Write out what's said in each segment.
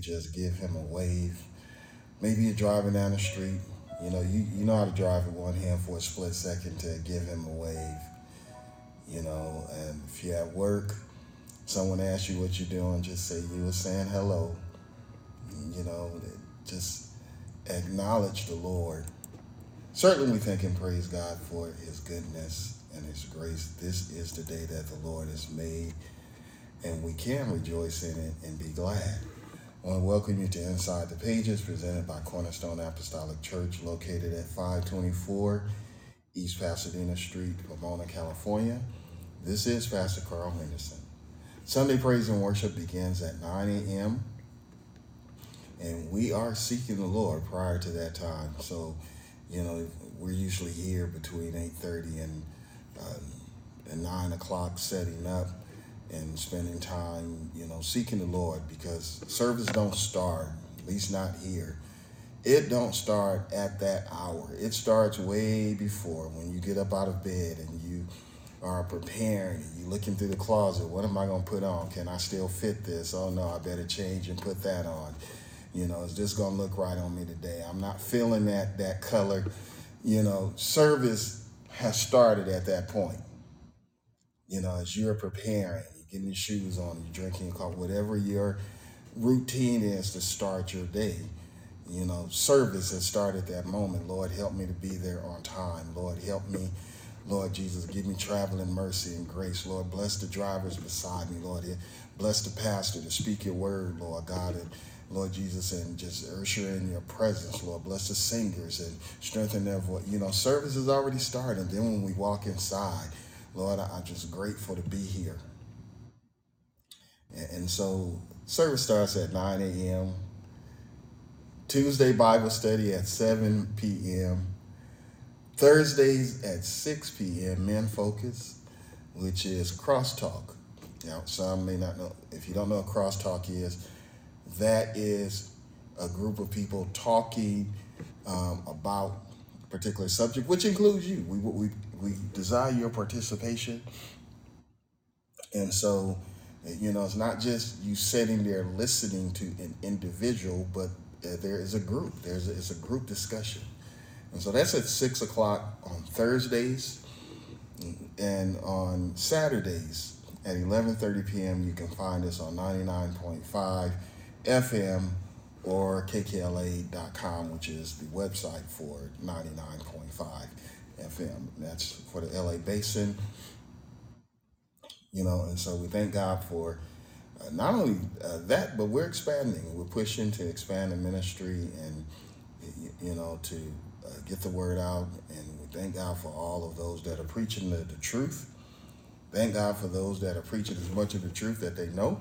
could just give him a wave. Maybe you're driving down the street. You know, you, you know how to drive with one hand for a split second to give him a wave. You know, and if you're at work, someone asks you what you're doing, just say you were saying hello. You know, just acknowledge the Lord. Certainly, we thank and praise God for his goodness and his grace. This is the day that the Lord has made, and we can rejoice in it and be glad. I want to welcome you to Inside the Pages, presented by Cornerstone Apostolic Church, located at 524 East Pasadena Street, Pomona, California. This is Pastor Carl Henderson. Sunday praise and worship begins at 9 a.m. and we are seeking the Lord prior to that time. So, you know, we're usually here between 8:30 and um, and 9 o'clock, setting up and spending time, you know, seeking the Lord because service don't start, at least not here. It don't start at that hour. It starts way before when you get up out of bed and you are preparing and you looking through the closet. What am I going to put on? Can I still fit this? Oh no, I better change and put that on. You know, is this going to look right on me today? I'm not feeling that that color. You know, service has started at that point. You know, as you're preparing, getting your shoes on, you're drinking your coffee, whatever your routine is to start your day. You know, service has started that moment. Lord, help me to be there on time. Lord, help me. Lord Jesus, give me traveling mercy and grace. Lord, bless the drivers beside me. Lord, bless the pastor to speak your word, Lord God. And Lord Jesus, and just usher in your presence, Lord. Bless the singers and strengthen their voice. You know, service is already started. Then when we walk inside, Lord, I'm just grateful to be here. And, so service starts at 9 a.m. Tuesday Bible study at 7 p.m. Thursdays at 6 p.m. Men Focus, which is crosstalk. Now, some may not know. If you don't know what crosstalk is, that is a group of people talking um, about a particular subject, which includes you. We, we, we desire your participation. And so, you know, it's not just you sitting there listening to an individual, but uh, there is a group. There's a, it's a group discussion. And so that's at six o'clock on Thursdays, and on Saturdays at 11:30 p.m. You can find us on 99.5 FM or kkla.com, which is the website for 99.5 FM. That's for the LA Basin, you know, and so we thank God for uh, not only uh, that, but we're expanding. We're pushing to expand the ministry and, you know, to uh, get the word out. And we thank God for all of those that are preaching the, the truth. Thank God for those that are preaching as much of the truth that they know.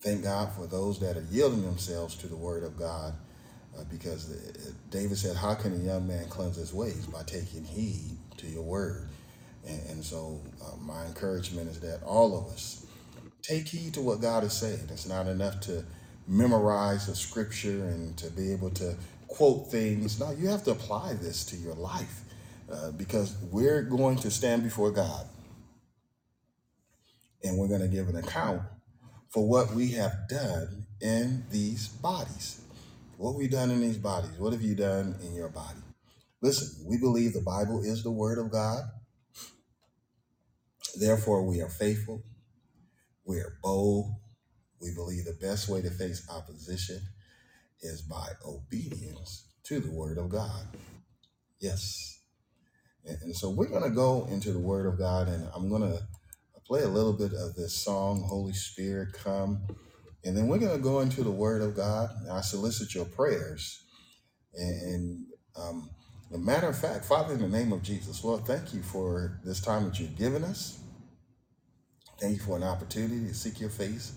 Thank God for those that are yielding themselves to the word of God. Uh, because uh, David said, How can a young man cleanse his ways? By taking heed to your word. And, and so, uh, my encouragement is that all of us take heed to what God is saying. It's not enough to memorize the scripture and to be able to quote things. No, you have to apply this to your life uh, because we're going to stand before God and we're going to give an account for what we have done in these bodies. What we done in these bodies? What have you done in your body? Listen, we believe the Bible is the Word of God. Therefore, we are faithful. We are bold. We believe the best way to face opposition is by obedience to the Word of God. Yes. And, and so we're going to go into the Word of God, and I'm going to play a little bit of this song, Holy Spirit, Come. And then we're going to go into the Word of God. I solicit your prayers. And, and um, a matter of fact, Father, in the name of Jesus, Lord, thank you for this time that you've given us. Thank you for an opportunity to seek your face,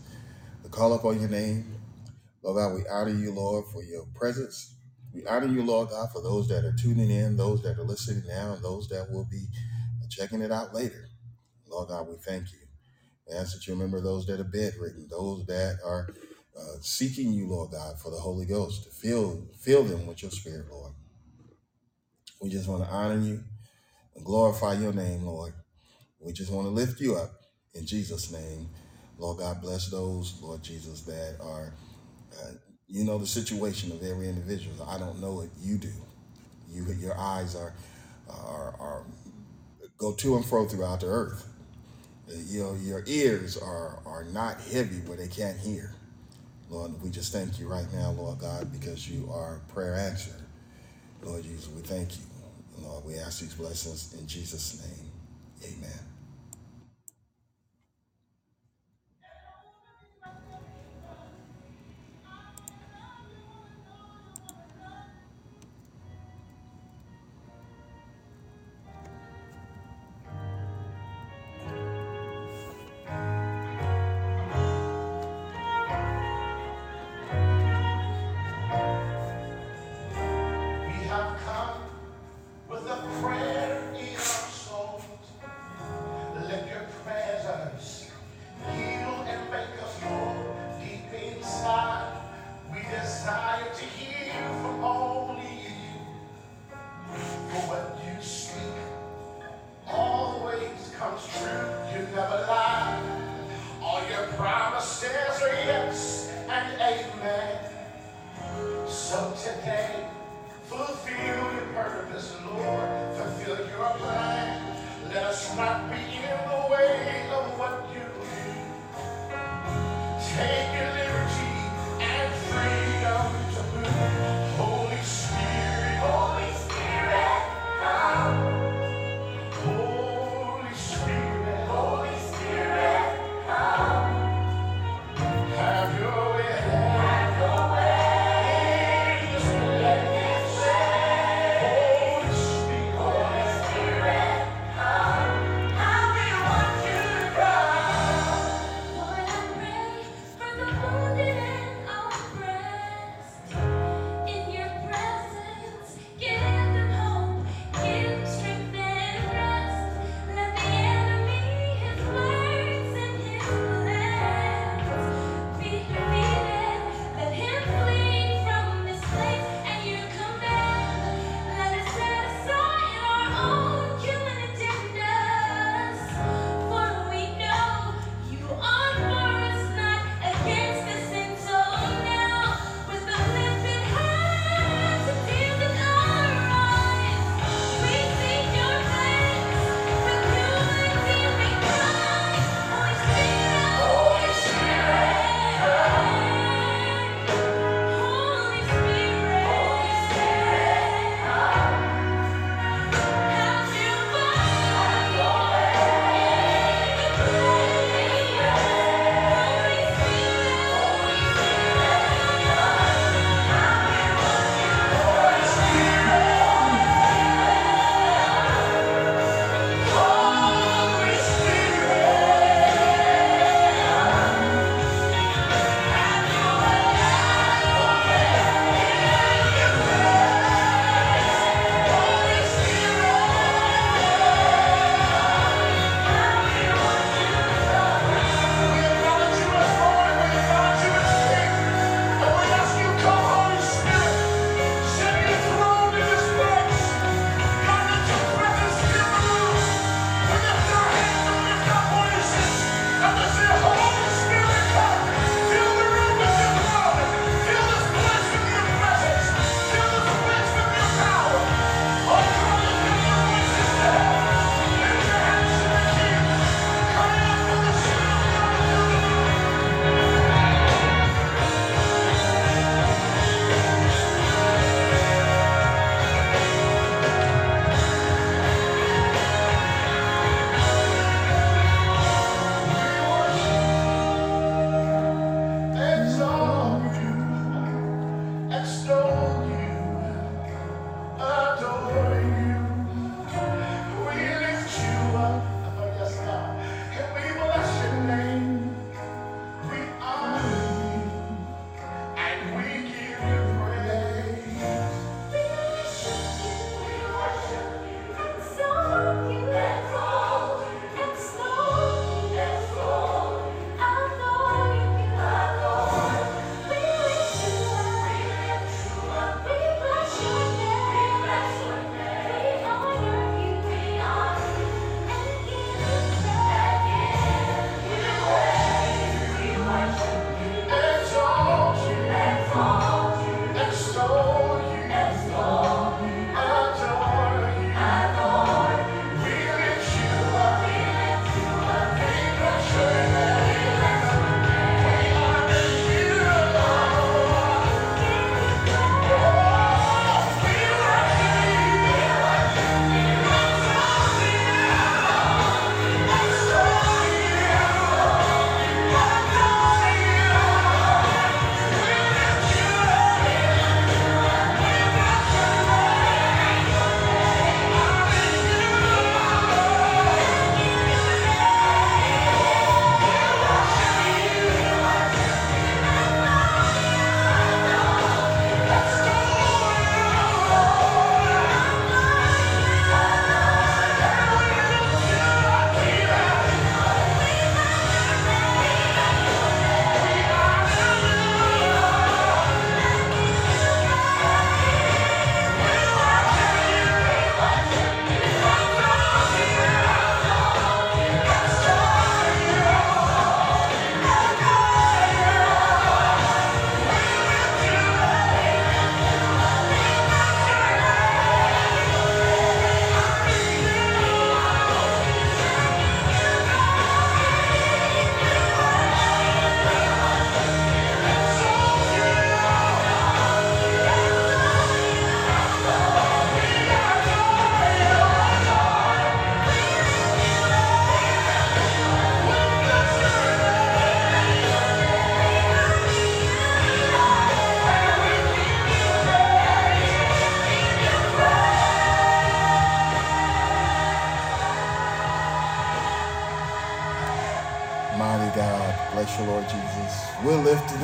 to call upon your name. Lord God, we honor you, Lord, for your presence. We honor you, Lord God, for those that are tuning in, those that are listening now, and those that will be checking it out later. Lord God, we thank you. We ask that you remember those that are bedridden, those that are uh, seeking you, Lord God, for the Holy Ghost to fill fill them with your Spirit, Lord. We just want to honor you. and glorify your name, Lord. We just want to lift you up in Jesus' name. Lord God, bless those, Lord Jesus, that are, uh, you know, the situation of every individual. I don't know it. You do. You, your eyes are, are, are go to and fro throughout the earth. Uh, Your, your ears are, are not heavy where they can't hear. Lord, we just thank you right now, Lord God, because you are prayer answer. Lord Jesus, we thank you. Lord, we ask these blessings in Jesus' name. Amen.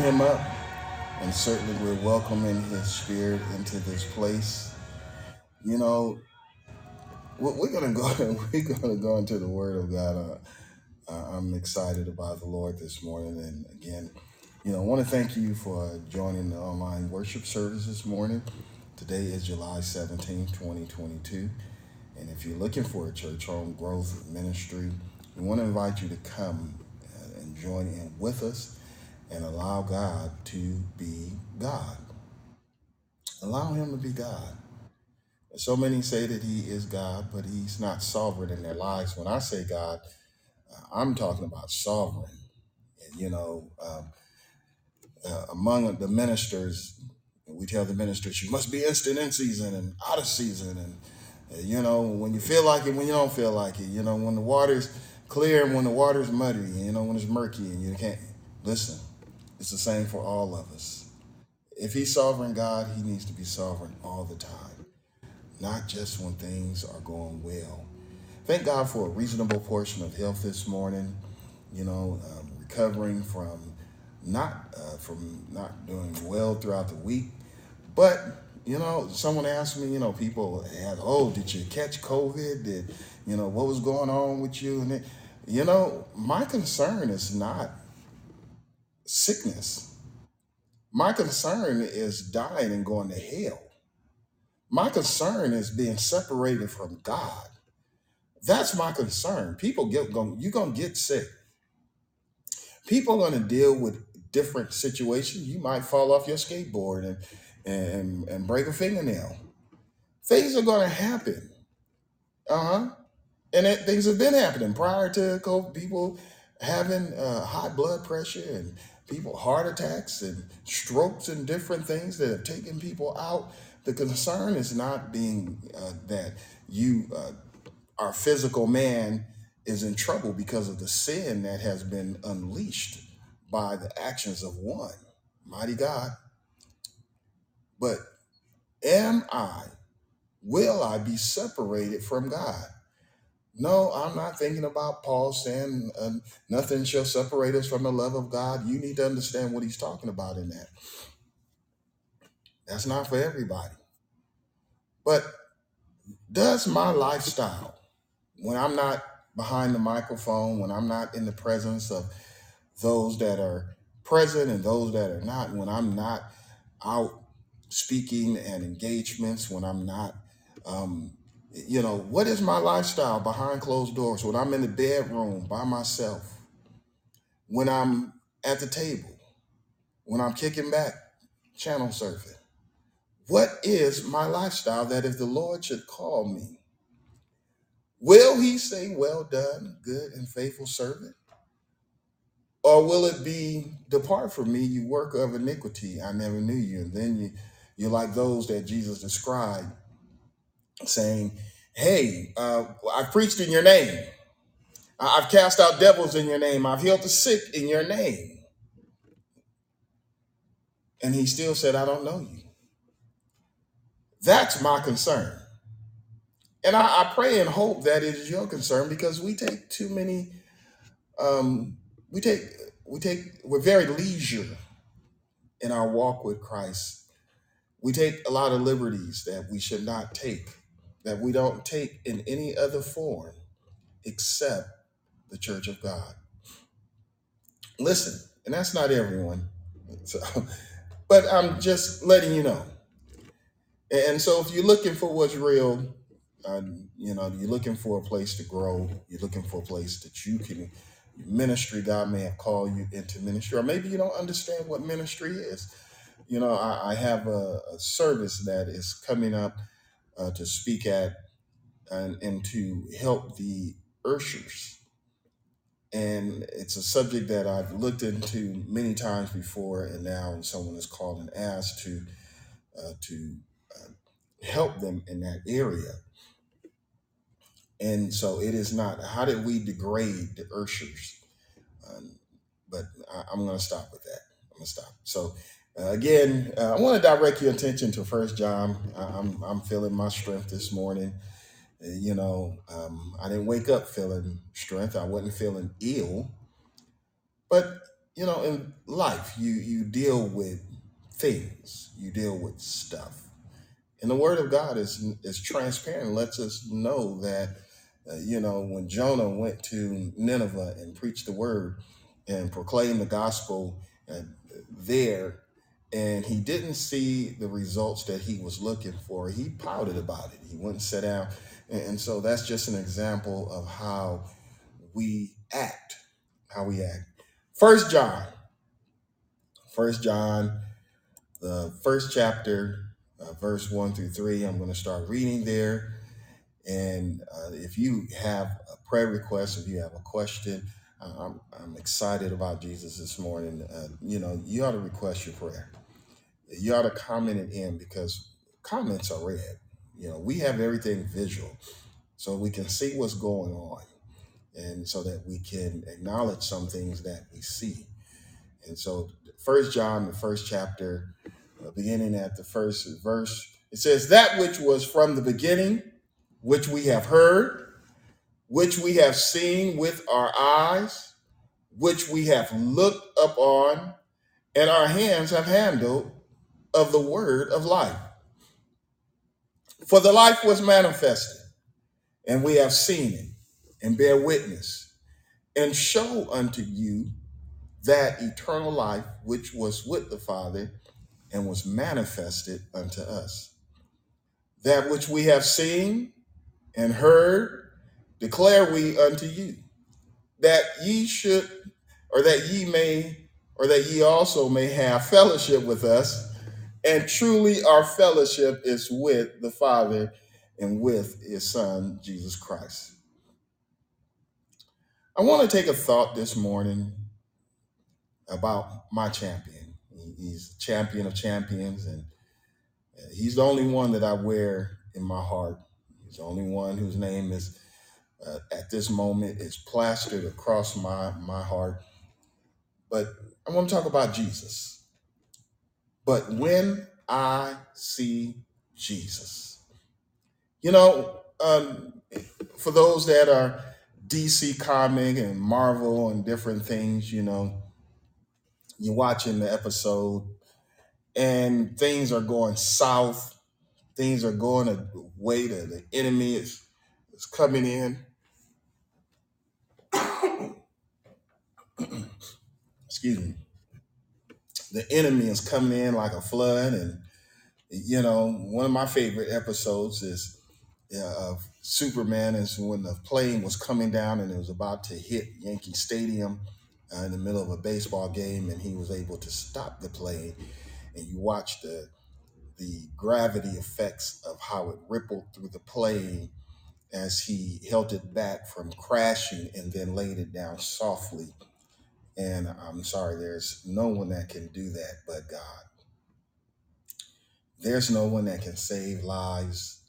Him up, and certainly we're welcoming his spirit into this place. You know, we're gonna go. We're gonna go into the Word of God. Uh, uh, I'm excited about the Lord this morning, and again, you know, I want to thank you for joining the online worship service this morning. Today is July 17, 2022. And if you're looking for a church home growth ministry, we want to invite you to come uh, and join in with us and allow God to be God. Allow Him to be God. So many say that He is God, but He's not sovereign in their lives. When I say God, uh, I'm talking about sovereign. You know, um, uh, among the ministers, we tell the ministers, you must be instant in season and out of season. And, uh, you know, when you feel like it, when you don't feel like it, you know, when the water's clear and when the water's muddy, you know, when it's murky and you can't. Listen, it's the same for all of us. If he's sovereign God, he needs to be sovereign all the time, not just when things are going well. Thank God for a reasonable portion of health this morning. You know, um, recovering from not uh, from not doing well throughout the week, but you know, someone asked me. You know, people had, oh, did you catch COVID? Did you know what was going on with you? And it, you know, my concern is not sickness. My concern is dying and going to hell. My concern is being separated from God. That's my concern. People get going. You're gonna get sick. People are gonna deal with different situations. You might fall off your skateboard and and and break a fingernail. Things are gonna happen. Uh huh. And things have been happening prior to COVID. People having uh, high blood pressure and people heart attacks and strokes and different things that have taken people out. The concern is not being uh, that you uh, our physical man is in trouble because of the sin that has been unleashed by the actions of one mighty God. But am I, will I be separated from God? No, I'm not thinking about Paul saying uh, nothing shall separate us from the love of God. You need to understand what he's talking about in that. That's not for everybody. But does my lifestyle, when I'm not behind the microphone, when I'm not in the presence of those that are present and those that are not, when I'm not out speaking and engagements, when I'm not, um, you know, what is my lifestyle behind closed doors? When I'm in the bedroom by myself, when I'm at the table, when I'm kicking back, channel surfing. What is my lifestyle that if the Lord should call me, will he say, Well done, good and faithful servant? Or will it be, Depart from me, you worker of iniquity, I never knew you? And then you, you're like those that Jesus described, saying, Hey, uh, I've preached in your name. I've cast out devils in your name. I've healed the sick in your name. And he still said, I don't know you. That's my concern. And I, I pray and hope that it is your concern because we take too many, um, we take, we take, we're very leisure in our walk with Christ. We take a lot of liberties that we should not take, that we don't take in any other form except the church of God. Listen, and that's not everyone. So, but I'm just letting you know. And so if you're looking for what's real, um, you know, you're looking for a place to grow, you're looking for a place that you can ministry, God may have called you into ministry, or maybe you don't understand what ministry is. You know, I, I have a, a service that is coming up uh, to speak at and, and to help the Urshers. And it's a subject that I've looked into many times before, and now someone is called and asked to uh, to uh, help them in that area. And so it is not, how did we degrade the Urshers? Um, but I, I'm going to stop with that. I'm going to stop. So uh, again, uh, I want to direct your attention to First John. I, I'm, I'm feeling my strength this morning. Uh, You know, um, I didn't wake up feeling strength. I wasn't feeling ill. But you know, in life, you you deal with things, you deal with stuff, and the Word of God is is transparent. Lets us know that uh, you know when Jonah went to Nineveh and preached the word and proclaimed the gospel uh, there, and he didn't see the results that he was looking for. He pouted about it. He wouldn't sit down, and, so that's just an example of how we act, how we act. First John, First John, the first chapter, uh, verse one through three. I'm going to start reading there, and uh, if you have a prayer request, if you have a question, I'm I'm excited about Jesus this morning. Uh, you know, you ought to request your prayer. You ought to comment it in because comments are read. You know, we have everything visual, so we can see what's going on and so that we can acknowledge some things that we see. And so, First John, the first chapter, uh, beginning at the first verse, it says, "That which was from the beginning, which we have heard, which we have seen with our eyes, which we have looked upon, and our hands have handled of the word of life. For the life was manifested, and we have seen it, and bear witness, and show unto you." that eternal life which was with the Father and was manifested unto us. That which we have seen and heard declare we unto you, that ye should, or that ye may, or that ye also may have fellowship with us. And truly, our fellowship is with the Father and with his Son, Jesus Christ. I want to take a thought this morning about my champion. He- He's champion of champions, and he's the only one that I wear in my heart. He's the only one whose name is uh, at this moment is plastered across my my heart. But I want to talk about Jesus. But when I see Jesus, you know, um, for those that are DC comic and Marvel and different things, you know, you're watching the episode and things are going south, things are going a way the enemy is, is coming in. Excuse me. The enemy is coming in like a flood. And, you know, one of my favorite episodes is uh, of Superman is when the plane was coming down and it was about to hit Yankee Stadium uh, in the middle of a baseball game and he was able to stop the plane. And you watch the the gravity effects of how it rippled through the plane as he held it back from crashing and then laid it down softly. And I'm sorry, there's no one that can do that but God. There's no one that can save lives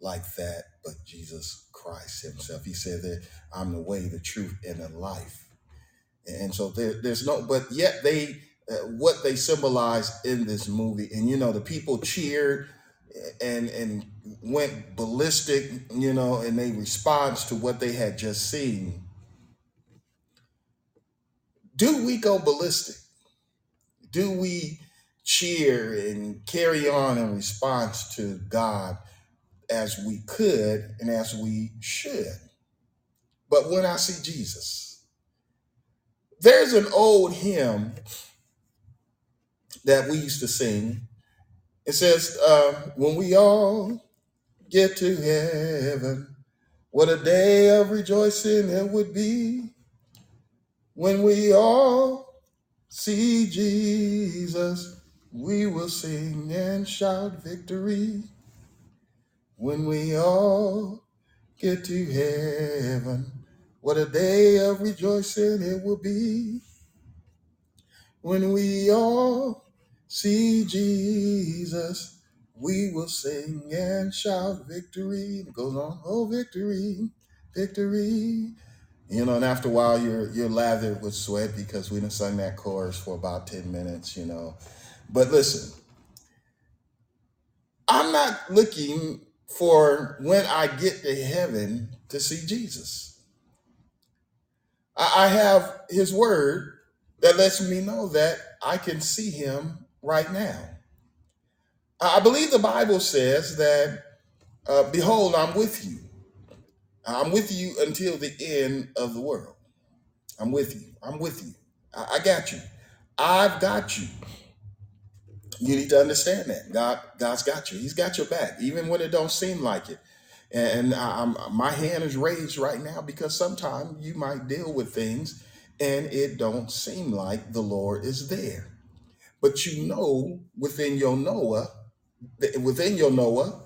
like that but Jesus Christ Himself. He said that I'm the way, the truth, and the life. And so there, there's no, but yet they, uh, what they symbolize in this movie, and you know, the people cheered and and went ballistic, you know, in their response to what they had just seen. Do we go ballistic? Do we cheer and carry on in response to God as we could and as we should? But when I see Jesus, there's an old hymn that we used to sing. It says, uh, When we all get to heaven, what a day of rejoicing it would be when we all see Jesus. We will sing and shout victory when we all get to heaven. What a day of rejoicing it will be when we all see Jesus. We will sing and shout victory. It goes on, oh victory, victory. You know, and after a while, you're you're lathered with sweat because we done sung that chorus for about ten minutes. You know, but listen, I'm not looking for when I get to heaven to see Jesus. I, I have His Word, That lets me know that I can see him right now. I believe the Bible says that, uh, behold, I'm with you. I'm with you until the end of the world. I'm with you. I'm with you. I, I got you. I've got you. You need to understand that God, God's got you. He's got your back, even when it don't seem like it. And I'm, my hand is raised right now because sometimes you might deal with things and it don't seem like the Lord is there. But you know within your Noah, within your Noah,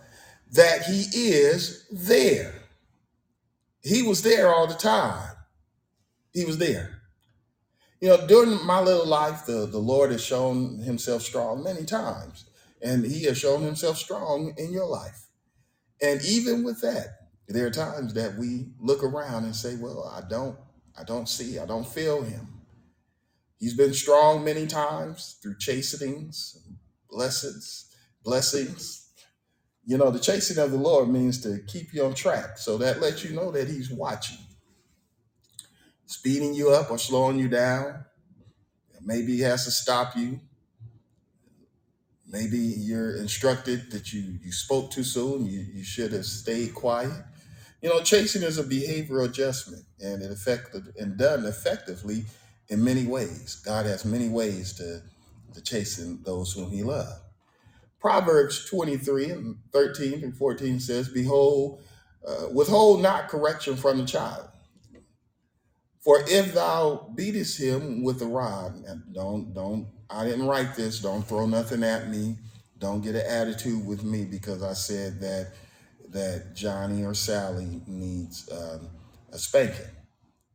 that He is there. He was there all the time. He was there. You know, during my little life, the, the Lord has shown himself strong many times. And he has shown himself strong in your life. And even with that, there are times that we look around and say, Well, I don't, I don't see, I don't feel him. He's been strong many times through chastenings, blessings, blessings. You know, the chasing of the Lord means to keep you on track. So that lets you know that he's watching, speeding you up or slowing you down. Maybe he has to stop you Maybe you're instructed that you you spoke too soon. You you should have stayed quiet. You know, chasing is a behavioral adjustment, and it affected and done effectively in many ways. God has many ways to to chasten those whom He loves. Proverbs 23 and 13 and 14 says, Behold, uh, withhold not correction from the child for if thou beatest him with a rod, and don't don't I didn't write this, don't throw nothing at me. Don't get an attitude with me because I said that that Johnny or Sally needs um, a spanking.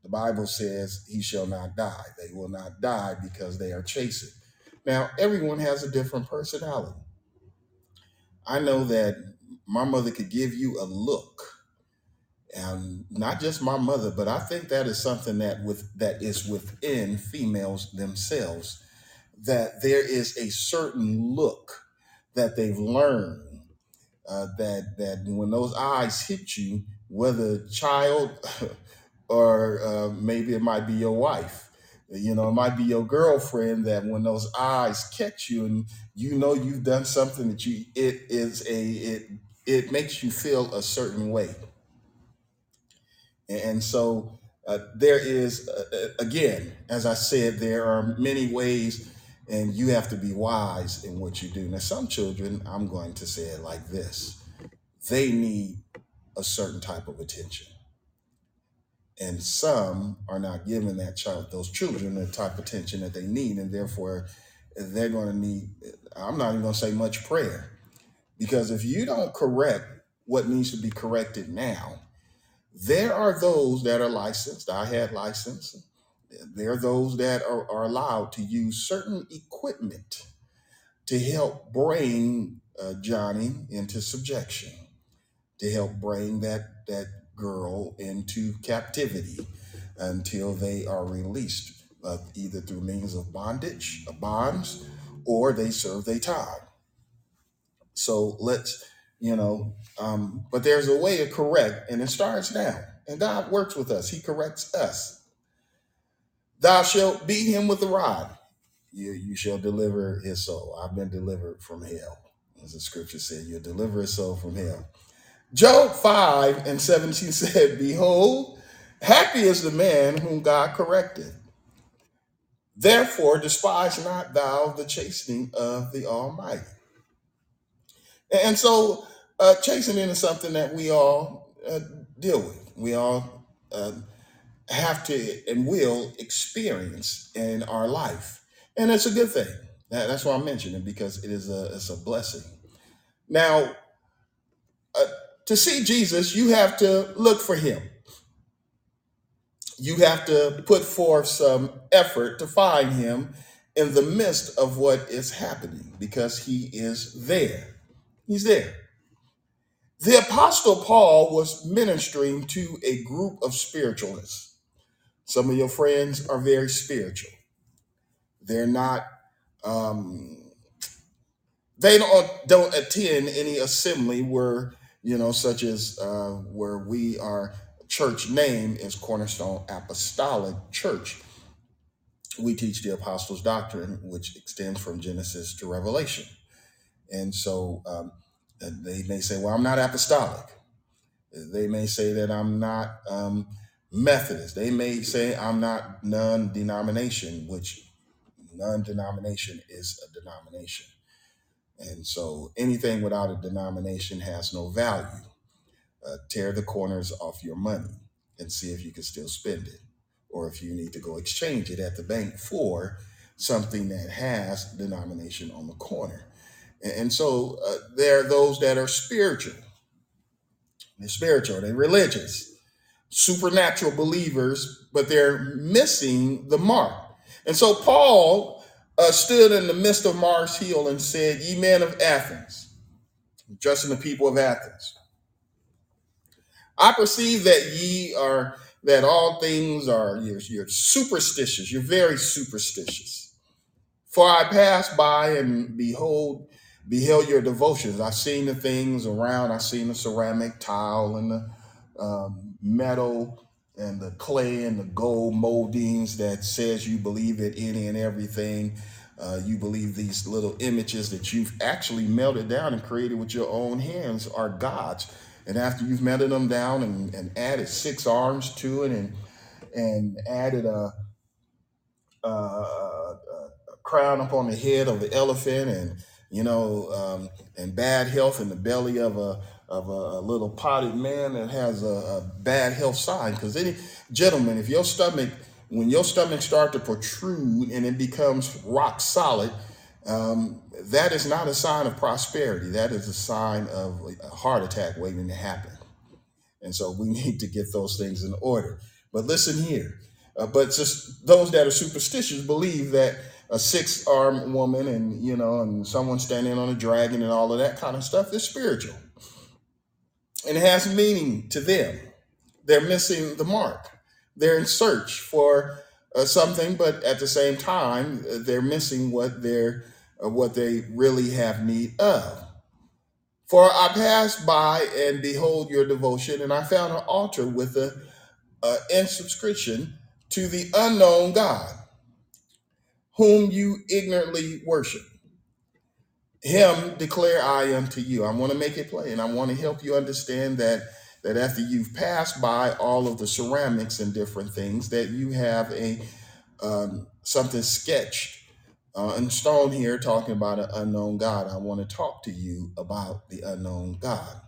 The Bible says he shall not die. They will not die because they are chastened. Now, everyone has a different personality. I know that my mother could give you a look and not just my mother, but I think that is something that with that is within females themselves, that there is a certain look that they've learned uh, that that when those eyes hit you, whether child or uh, maybe it might be your wife, you know, it might be your girlfriend, that when those eyes catch you and you know you've done something that you it is a it it makes you feel a certain way and so uh, there is, uh, uh, again, as I said, there are many ways, and you have to be wise in what you do. Now, some children, I'm going to say it like this they need a certain type of attention. And some are not giving that child, those children, the type of attention that they need. And therefore, they're going to need, I'm not even going to say much prayer. Because if you don't correct what needs to be corrected now, there are those that are licensed. I had license. There are those that are, are allowed to use certain equipment to help bring uh, Johnny into subjection, to help bring that that girl into captivity until they are released, uh, either through means of bondage, bonds, or they serve their time. So let's, you know, um, but there's a way to correct, and it starts now. And God works with us, He corrects us. Thou shalt beat him with a rod. You, you shall deliver his soul. I've been delivered from hell. As the scripture said, you'll deliver his soul from hell. Job 5 and 17 said, Behold, happy is the man whom God corrected. Therefore, despise not thou the chastening of the Almighty. And so, uh, chastening is something that we all uh, deal with. We all uh, have to and will experience in our life, and it's a good thing. That, that's why I mentioned it because it is a it's a blessing. Now, uh, to see Jesus, you have to look for Him. You have to put forth some effort to find Him in the midst of what is happening because He is there. He's there. The Apostle Paul was ministering to a group of spiritualists. Some of your friends are very spiritual. They're not, um, they don't, don't attend any assembly where, you know, such as uh, where we, our church name is Cornerstone Apostolic Church. we teach the apostles' doctrine, which extends from Genesis to Revelation. And so um, they may say, well, I'm not apostolic. They may say that I'm not um, Methodist. They may say I'm not non denomination, which non denomination is a denomination. And so anything without a denomination has no value. Uh, tear the corners off your money and see if you can still spend it, or if you need to go exchange it at the bank for something that has denomination on the corner. And, and so uh, there are those that are spiritual. They're spiritual, they're religious, supernatural believers, but they're missing the mark. And so Paul uh, stood in the midst of Mars Hill and said, Ye men of Athens, addressing the people of Athens, I perceive that ye are, that all things are, you're, you're superstitious, you're very superstitious. For I passed by and behold, beheld your devotions. I've seen the things around. I've seen the ceramic tile and the um, metal and the clay and the gold moldings that says you believe in any and everything. Uh, you believe these little images that you've actually melted down and created with your own hands are gods. And after you've melted them down and, and added six arms to it and and added a, a, a crown up on the head of the elephant and you know um, and bad health in the belly of a of a, a little potted man that has a, a bad health sign because any gentlemen if your stomach when your stomach start to protrude and it becomes rock solid um, that is not a sign of prosperity that is a sign of a heart attack waiting to happen and so we need to get those things in order. But listen here. Uh, but just those that are superstitious believe that a six-armed woman and you know and someone standing on a dragon and all of that kind of stuff is spiritual and it has meaning to them. They're missing the mark. They're in search for uh, something, but at the same time, uh, they're missing what they're uh, what they really have need of. For I passed by and behold your devotion, and I found an altar with a, a inscription to the unknown God, whom you ignorantly worship. Him declare I unto you. I want to make it plain. I want to help you understand that that after you've passed by all of the ceramics and different things, that you have a um, something sketched uh, in stone here talking about an unknown God. I want to talk to you about the unknown God.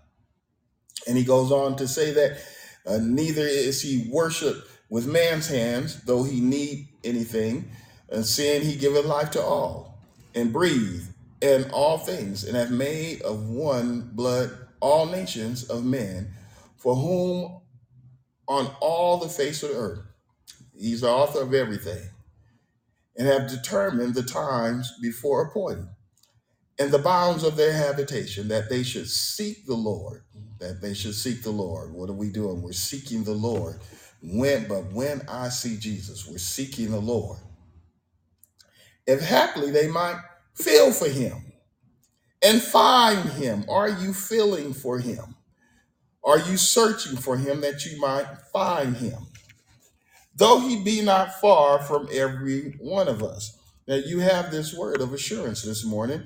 And he goes on to say that uh, neither is he worshiped with man's hands, though he need anything, and seeing he giveth life to all, and breathe, and all things, and have made of one blood all nations of men, for whom on all the face of the earth, he's the author of everything, and have determined the times before appointed and the bounds of their habitation, that they should seek the Lord, that they should seek the Lord. What are we doing? We're seeking the Lord. When, but when I see Jesus, we're seeking the Lord. If haply they might feel for him and find him. Are you feeling for him? Are you searching for him that you might find him? Though he be not far from every one of us. Now you have this word of assurance this morning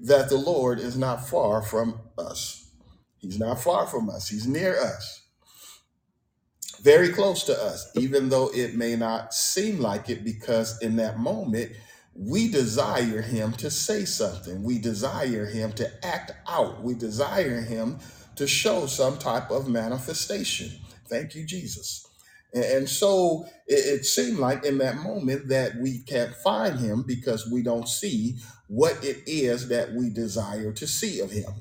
that the Lord is not far from us. He's not far from us. He's near us, very close to us, even though it may not seem like it, because in that moment, we desire Him to say something. We desire Him to act out. We desire Him to show some type of manifestation. Thank you, Jesus. And and so it, it seemed like in that moment that we can't find Him because we don't see what it is that we desire to see of Him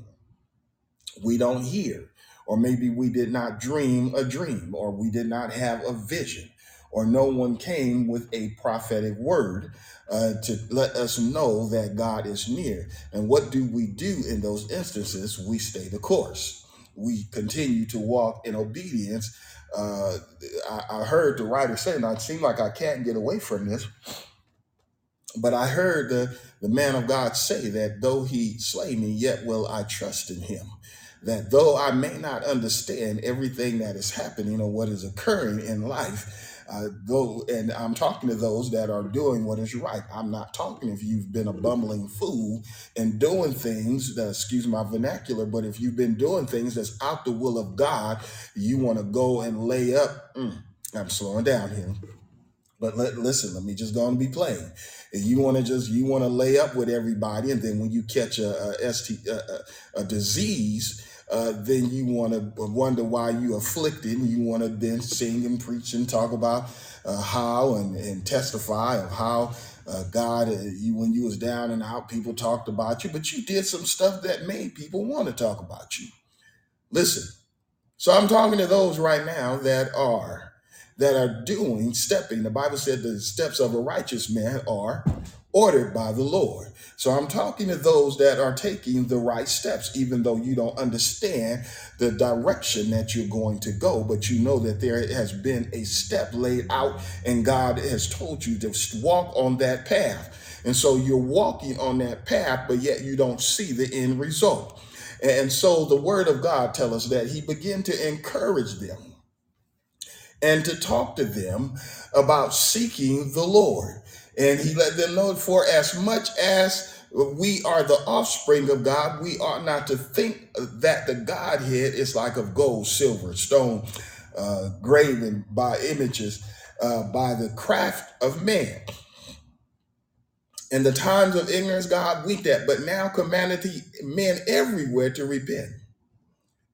we don't hear, or maybe we did not dream a dream, or we did not have a vision, or no one came with a prophetic word uh, to let us know that God is near. And what do we do in those instances? We stay the course. We continue to walk in obedience. Uh, I, I heard the writer say, and it seems like I can't get away from this, but I heard the, the man of God say that though he slay me, yet will I trust in him. That though I may not understand everything that is happening or what is occurring in life, Uh, though, and I'm talking to those that are doing what is right. I'm not talking if you've been a bumbling fool and doing things that, excuse my vernacular, but if you've been doing things that's out the will of God, you want to go and lay up. Mm, I'm slowing down here but let, listen, let me just go and be plain. You want to just you want to lay up with everybody, and then when you catch a, ST, a, a, a disease, uh, then you want to wonder why you afflicted, and you want to then sing and preach and talk about uh, how and, and testify of how uh, God, uh, you when you was down and out, people talked about you, but you did some stuff that made people want to talk about you. Listen, so I'm talking to those right now that are that are doing stepping. The Bible said the steps of a righteous man are ordered by the Lord. So I'm talking to those that are taking the right steps, even though you don't understand the direction that you're going to go, but you know that there has been a step laid out and God has told you to walk on that path. And so you're walking on that path, but yet you don't see the end result. And so the word of God tells us that he began to encourage them and to talk to them about seeking the Lord. And he let them know for as much as we are the offspring of God, we ought not to think that the Godhead is like of gold, silver, stone, uh, graven by images, uh, by the craft of man. In the times of ignorance, God winked at, but now commanded he- men everywhere to repent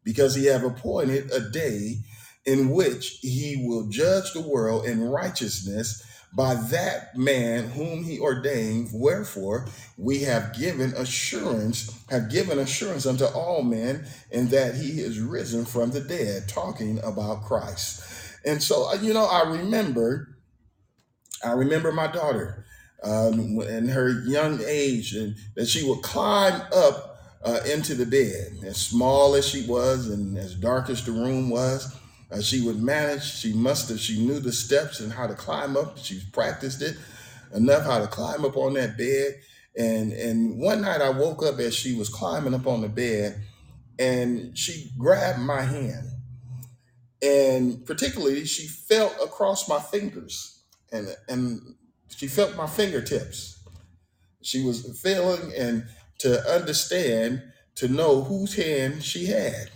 because he have appointed a day in which he will judge the world in righteousness by that man whom he ordained wherefore we have given assurance have given assurance unto all men in that he is risen from the dead talking about christ and so uh, you know i remember I remember my daughter um, in her young age, and that she would climb up uh, into the bed, as small as she was and as dark as the room was. Uh, she would manage. She must have. She knew the steps and how to climb up. She practiced it enough how to climb up on that bed. And and one night I woke up as she was climbing up on the bed, and she grabbed my hand and particularly she felt across my fingers and and she felt my fingertips she was feeling and to understand to know whose hand she had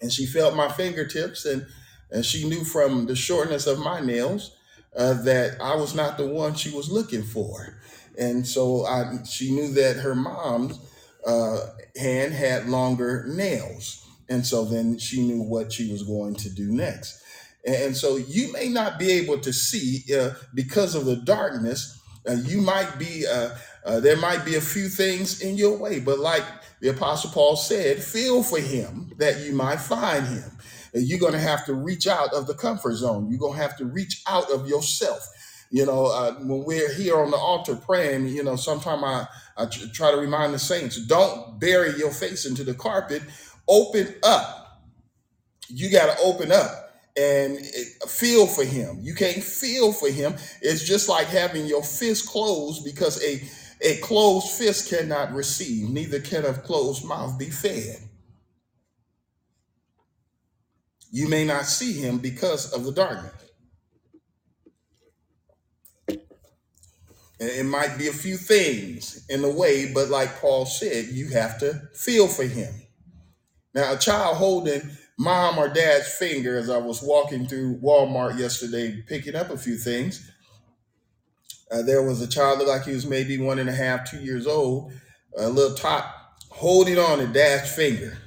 and she felt my fingertips and and she knew from the shortness of my nails uh, that I was not the one she was looking for. And so I she knew that her mom's uh, hand had longer nails. And so then she knew what she was going to do next. And so you may not be able to see uh, because of the darkness uh, you might be uh, uh, there might be a few things in your way. But like the apostle paul said feel for him that you might find him. And you're going to have to reach out of the comfort zone. You're going to have to reach out of yourself. You know uh, when we're here on the altar praying you know sometimes i, I tr- try to remind the saints don't bury your face into the carpet. Open up. You got to open up and eh, feel for him. You can't feel for him. It's just like having your fist closed because a a closed fist cannot receive, neither can a closed mouth be fed. You may not see him because of the darkness. It might be a few things in the way, but like Paul said, you have to feel for him. Now, a child holding mom or dad's finger as I was walking through Walmart yesterday picking up a few things, uh, there was a child looked like he was maybe one and a half, two years old, a little tot holding on to dad's finger,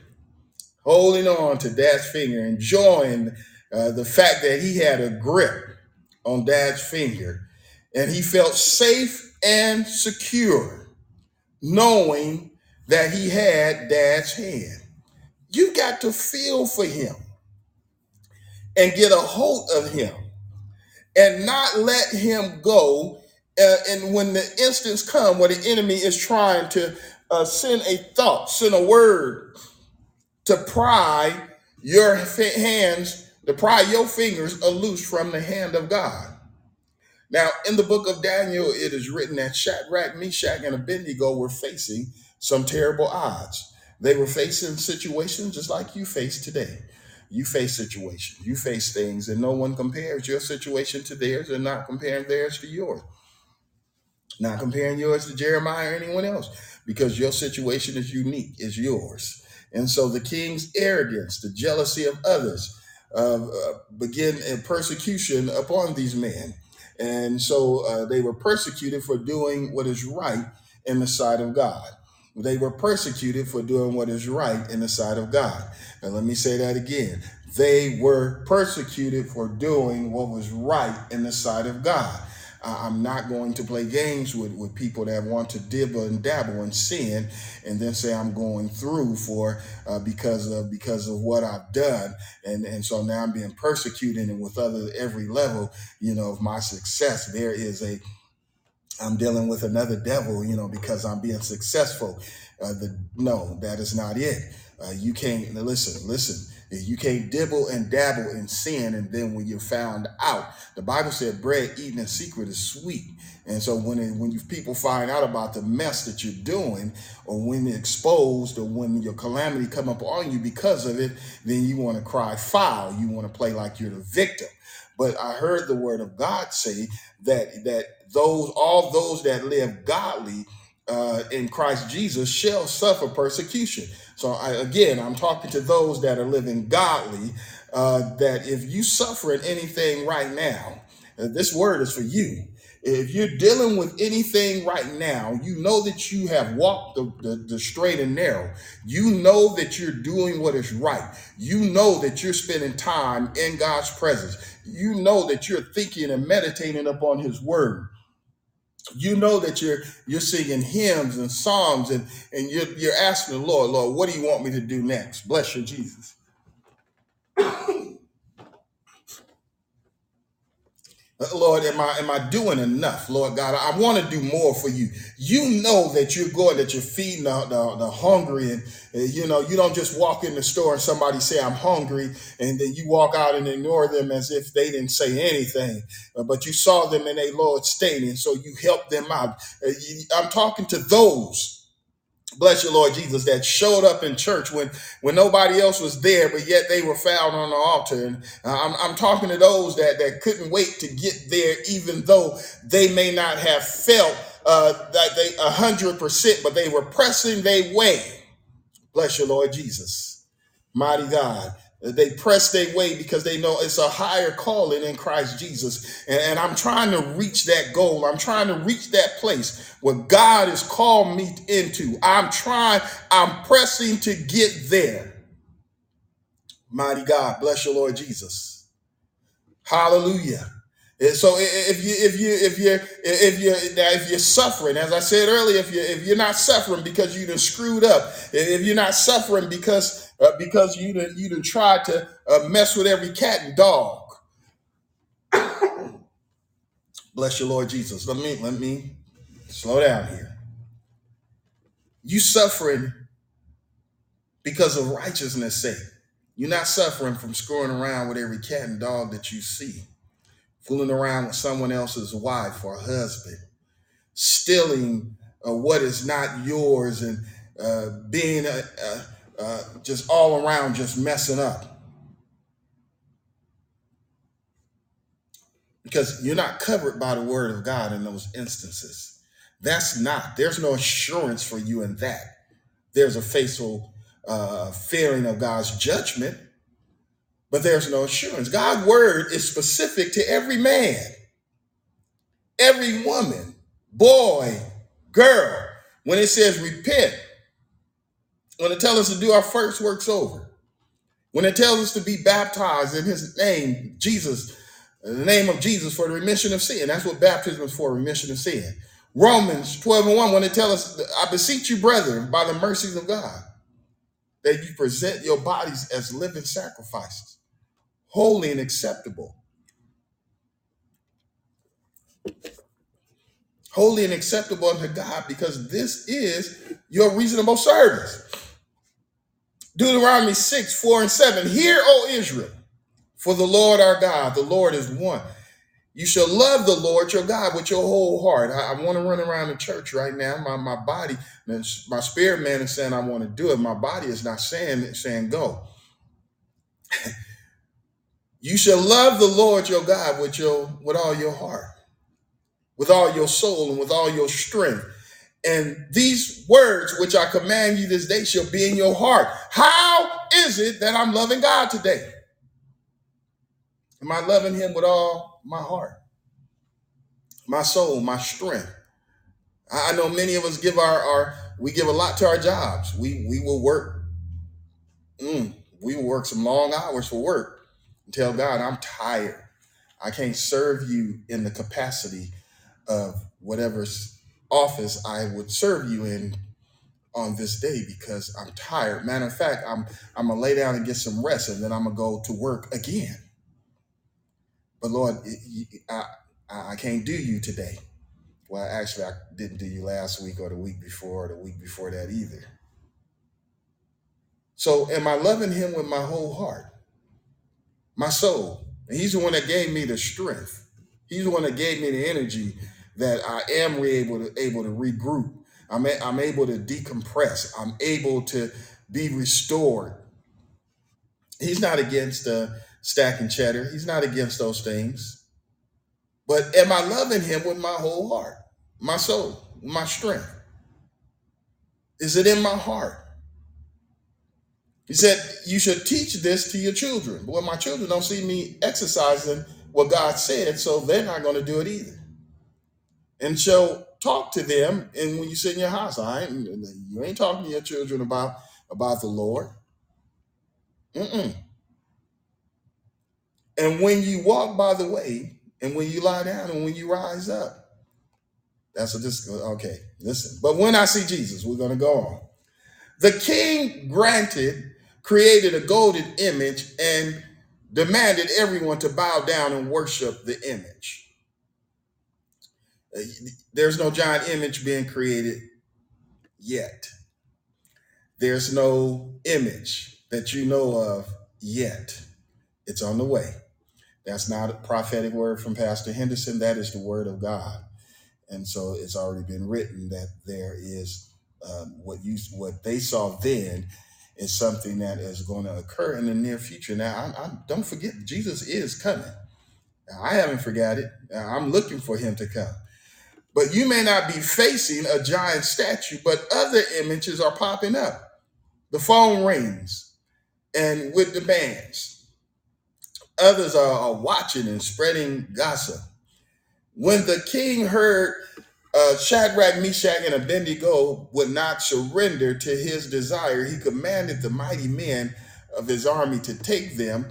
holding on to dad's finger, enjoying uh, the fact that he had a grip on dad's finger and he felt safe and secure knowing that he had dad's hand. You got to feel for him and get a hold of him and not let him go. Uh, and when the instance come where the enemy is trying to uh, send a thought, send a word to pry your hands, to pry your fingers loose from the hand of God. Now, in the book of Daniel, it is written that Shadrach, Meshach, and Abednego were facing some terrible odds. They were facing situations just like you face today. You face situations, you face things, and no one compares your situation to theirs and not comparing theirs to yours. Not comparing yours to Jeremiah or anyone else, because your situation is unique, is yours. And so the king's arrogance, the jealousy of others, uh, uh, begin a persecution upon these men. And so uh, they were persecuted for doing what is right in the sight of God. They were persecuted for doing what is right in the sight of God. And let me say that again. They were persecuted for doing what was right in the sight of God. I'm not going to play games with, with people that want to dibble and dabble in sin and then say I'm going through for uh, because of because of what I've done and and so now I'm being persecuted and with other every level you know of my success there is a I'm dealing with another devil, you know, because I'm being successful. Uh, the no, that is not it. Uh, you can't listen. Listen, you can't dibble and dabble in sin, and then when you're found out, the Bible said, "Bread eaten in secret is sweet." And so when it, when you people find out about the mess that you're doing, or when exposed, or when your calamity come up on you because of it, then you want to cry foul. You want to play like you're the victim. But I heard the word of God say that that those all those that live godly uh, in Christ Jesus shall suffer persecution. So I, again, I'm talking to those that are living godly. Uh, that if you suffering anything right now, uh, this word is for you. If you're dealing with anything right now, you know that you have walked the, the, the straight and narrow. You know that you're doing what is right. You know that you're spending time in God's presence. You know that you're thinking and meditating upon His word you know that you're you're singing hymns and psalms and and you're you're asking the lord lord what do you want me to do next? Bless you jesus Uh, lord am i am i doing enough? Lord god i want to do more for you. You know that you're going that you're feeding the, the, the hungry and uh, you know you don't just walk in the store and somebody say i'm hungry and then you walk out and ignore them as if they didn't say anything. Uh, but you saw them in a lord state and so you helped them out. Uh, i'm talking to those bless you, Lord Jesus, that showed up in church when when nobody else was there, but yet they were found on the altar. And uh, I'm, I'm talking to those that that couldn't wait to get there, even though they may not have felt uh, that they a hundred percent, but they were pressing their way. Bless you, Lord Jesus. Mighty God. They press their way because they know it's a higher calling in Christ Jesus. And, and I'm trying to reach that goal. I'm trying to reach that place where God has called me into. I'm trying, I'm pressing to get there. Mighty God, bless your Lord Jesus. Hallelujah. So if you if you if you if you if you're suffering, as I said earlier, if you if you're not suffering because you done screwed up, if you're not suffering because uh, because you done you done tried to uh, mess with every cat and dog, bless your Lord Jesus. Let me let me slow down here. You suffering because of righteousness' sake. You're not suffering from screwing around with every cat and dog that you see, fooling around with someone else's wife or husband stealing uh, what is not yours and uh, being uh, uh, uh, just all around just messing up because you're not covered by the word of God in those instances. That's not, there's no assurance for you in that. There's a faithful uh, fearing of God's judgment, but there's no assurance. God's word is specific to every man, every woman, boy, girl. When it says repent, when it tells us to do our first works over, when it tells us to be baptized in his name, Jesus, in the name of Jesus for the remission of sin. That's what baptism is for, remission of sin. Romans 12 and 1, when it tells us, I beseech you, brethren, by the mercies of God, that you present your bodies as living sacrifices, holy and acceptable. Holy and acceptable unto God, because this is your reasonable service. Deuteronomy 6, 4 and 7. Hear, O Israel, for the Lord our God, the Lord is one. You shall love the Lord your God with your whole heart. I, I want to run around the church right now. My, my body, my spirit man is saying I want to do it. My body is not saying saying go. You shall love the Lord your God with your with all your heart, with all your soul, and with all your strength. And these words which I command you this day shall be in your heart. How is it that I'm loving God today? Am I loving him with all my heart, my soul, my strength? I know many of us give our, our we give a lot to our jobs. We we will work, mm, we will work some long hours for work and tell God, I'm tired. I can't serve you in the capacity of whatever office I would serve you in on this day because I'm tired. Matter of fact, I'm I'm gonna lay down and get some rest, and then I'm gonna go to work again. But Lord, it- I I can't do you today. Well, actually, I didn't do you last week or the week before or the week before that either. So, am I loving Him with my whole heart, my soul? And He's the one that gave me the strength. He's the one that gave me the energy that I am able to able to regroup. I'm a- I'm able to decompress. I'm able to be restored. He's not against uh, stacking cheddar. He's not against those things. But am I loving Him with my whole heart, my soul, my strength? Is it in my heart? He said, You should teach this to your children. Well, my children don't see me exercising what God said, so they're not going to do it either. And so talk to them. And when you sit in your house, I ain't, you ain't talking to your children about, about the Lord. Mm-mm. And when you walk by the way, and when you lie down, and when you rise up, that's what this, okay, listen. But when I see Jesus, we're going to go on. The king granted, created a golden image and demanded everyone to bow down and worship the image. Uh, There's no giant image being created yet. There's no image that you know of yet. It's on the way. That's not a prophetic word from Pastor Henderson. That is the word of God. And so it's already been written that there is um, what you what they saw then is something that is going to occur in the near future. Now, I, I don't forget Jesus is coming. I haven't forgot it. I'm looking for him to come. But you may not be facing a giant statue, but other images are popping up. The phone rings, and with the bands, others are, are watching and spreading gossip. When the king heard uh, Shadrach, Meshach, and Abednego would not surrender to his desire, he commanded the mighty men of his army to take them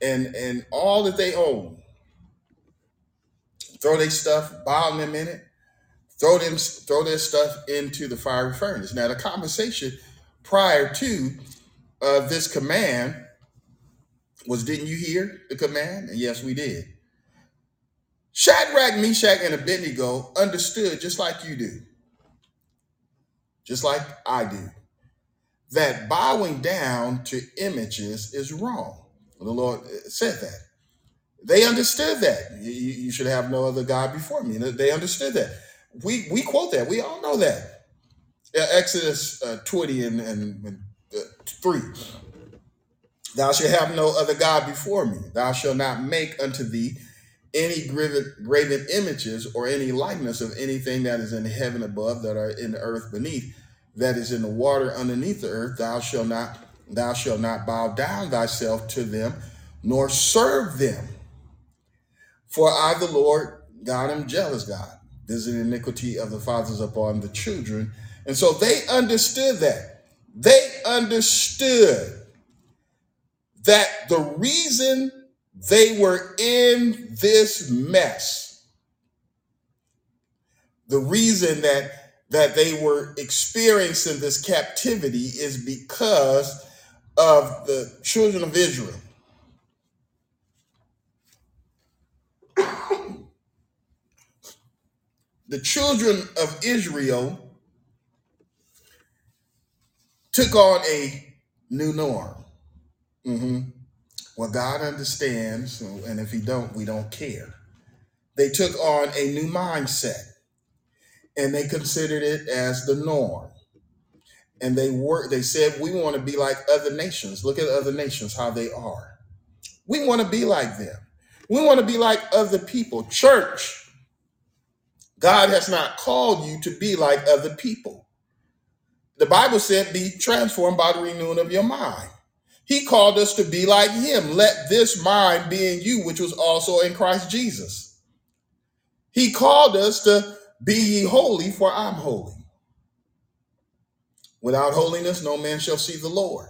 and, and all that they owned, throw their stuff, bound them in it, throw them throw their stuff into the fiery furnace. Now, the conversation prior to uh, this command was, didn't you hear the command? And yes, we did. Shadrach, Meshach, and Abednego understood just like you do, just like I do, that bowing down to images is wrong. The Lord uh, said that. They understood that. You, you should have no other God before me. They understood that. We we quote that. We all know that. Uh, Exodus uh, 20 and, and, and uh, 3. Thou shalt have no other God before me. Thou shalt not make unto thee any graven, graven images or any likeness of anything that is in heaven above, that are in the earth beneath, that is in the water underneath the earth. Thou shalt not thou shalt not bow down thyself to them, nor serve them. For I, the Lord God, am jealous God, visiting iniquity of the fathers upon the children. And so they understood that. They understood that the reason they were in this mess, the reason that that they were experiencing this captivity is because of the children of Israel. The children of Israel took on a new norm. Mhm. Well, God understands, and if He don't, we don't care. They took on a new mindset, and they considered it as the norm. And they were they said we want to be like other nations. Look at other nations how they are. We want to be like them. We want to be like other people. Church, God has not called you to be like other people. The Bible said, be transformed by the renewing of your mind. He called us to be like him. Let this mind be in you, which was also in Christ Jesus. He called us to be ye holy, for I'm holy. Without holiness, no man shall see the Lord.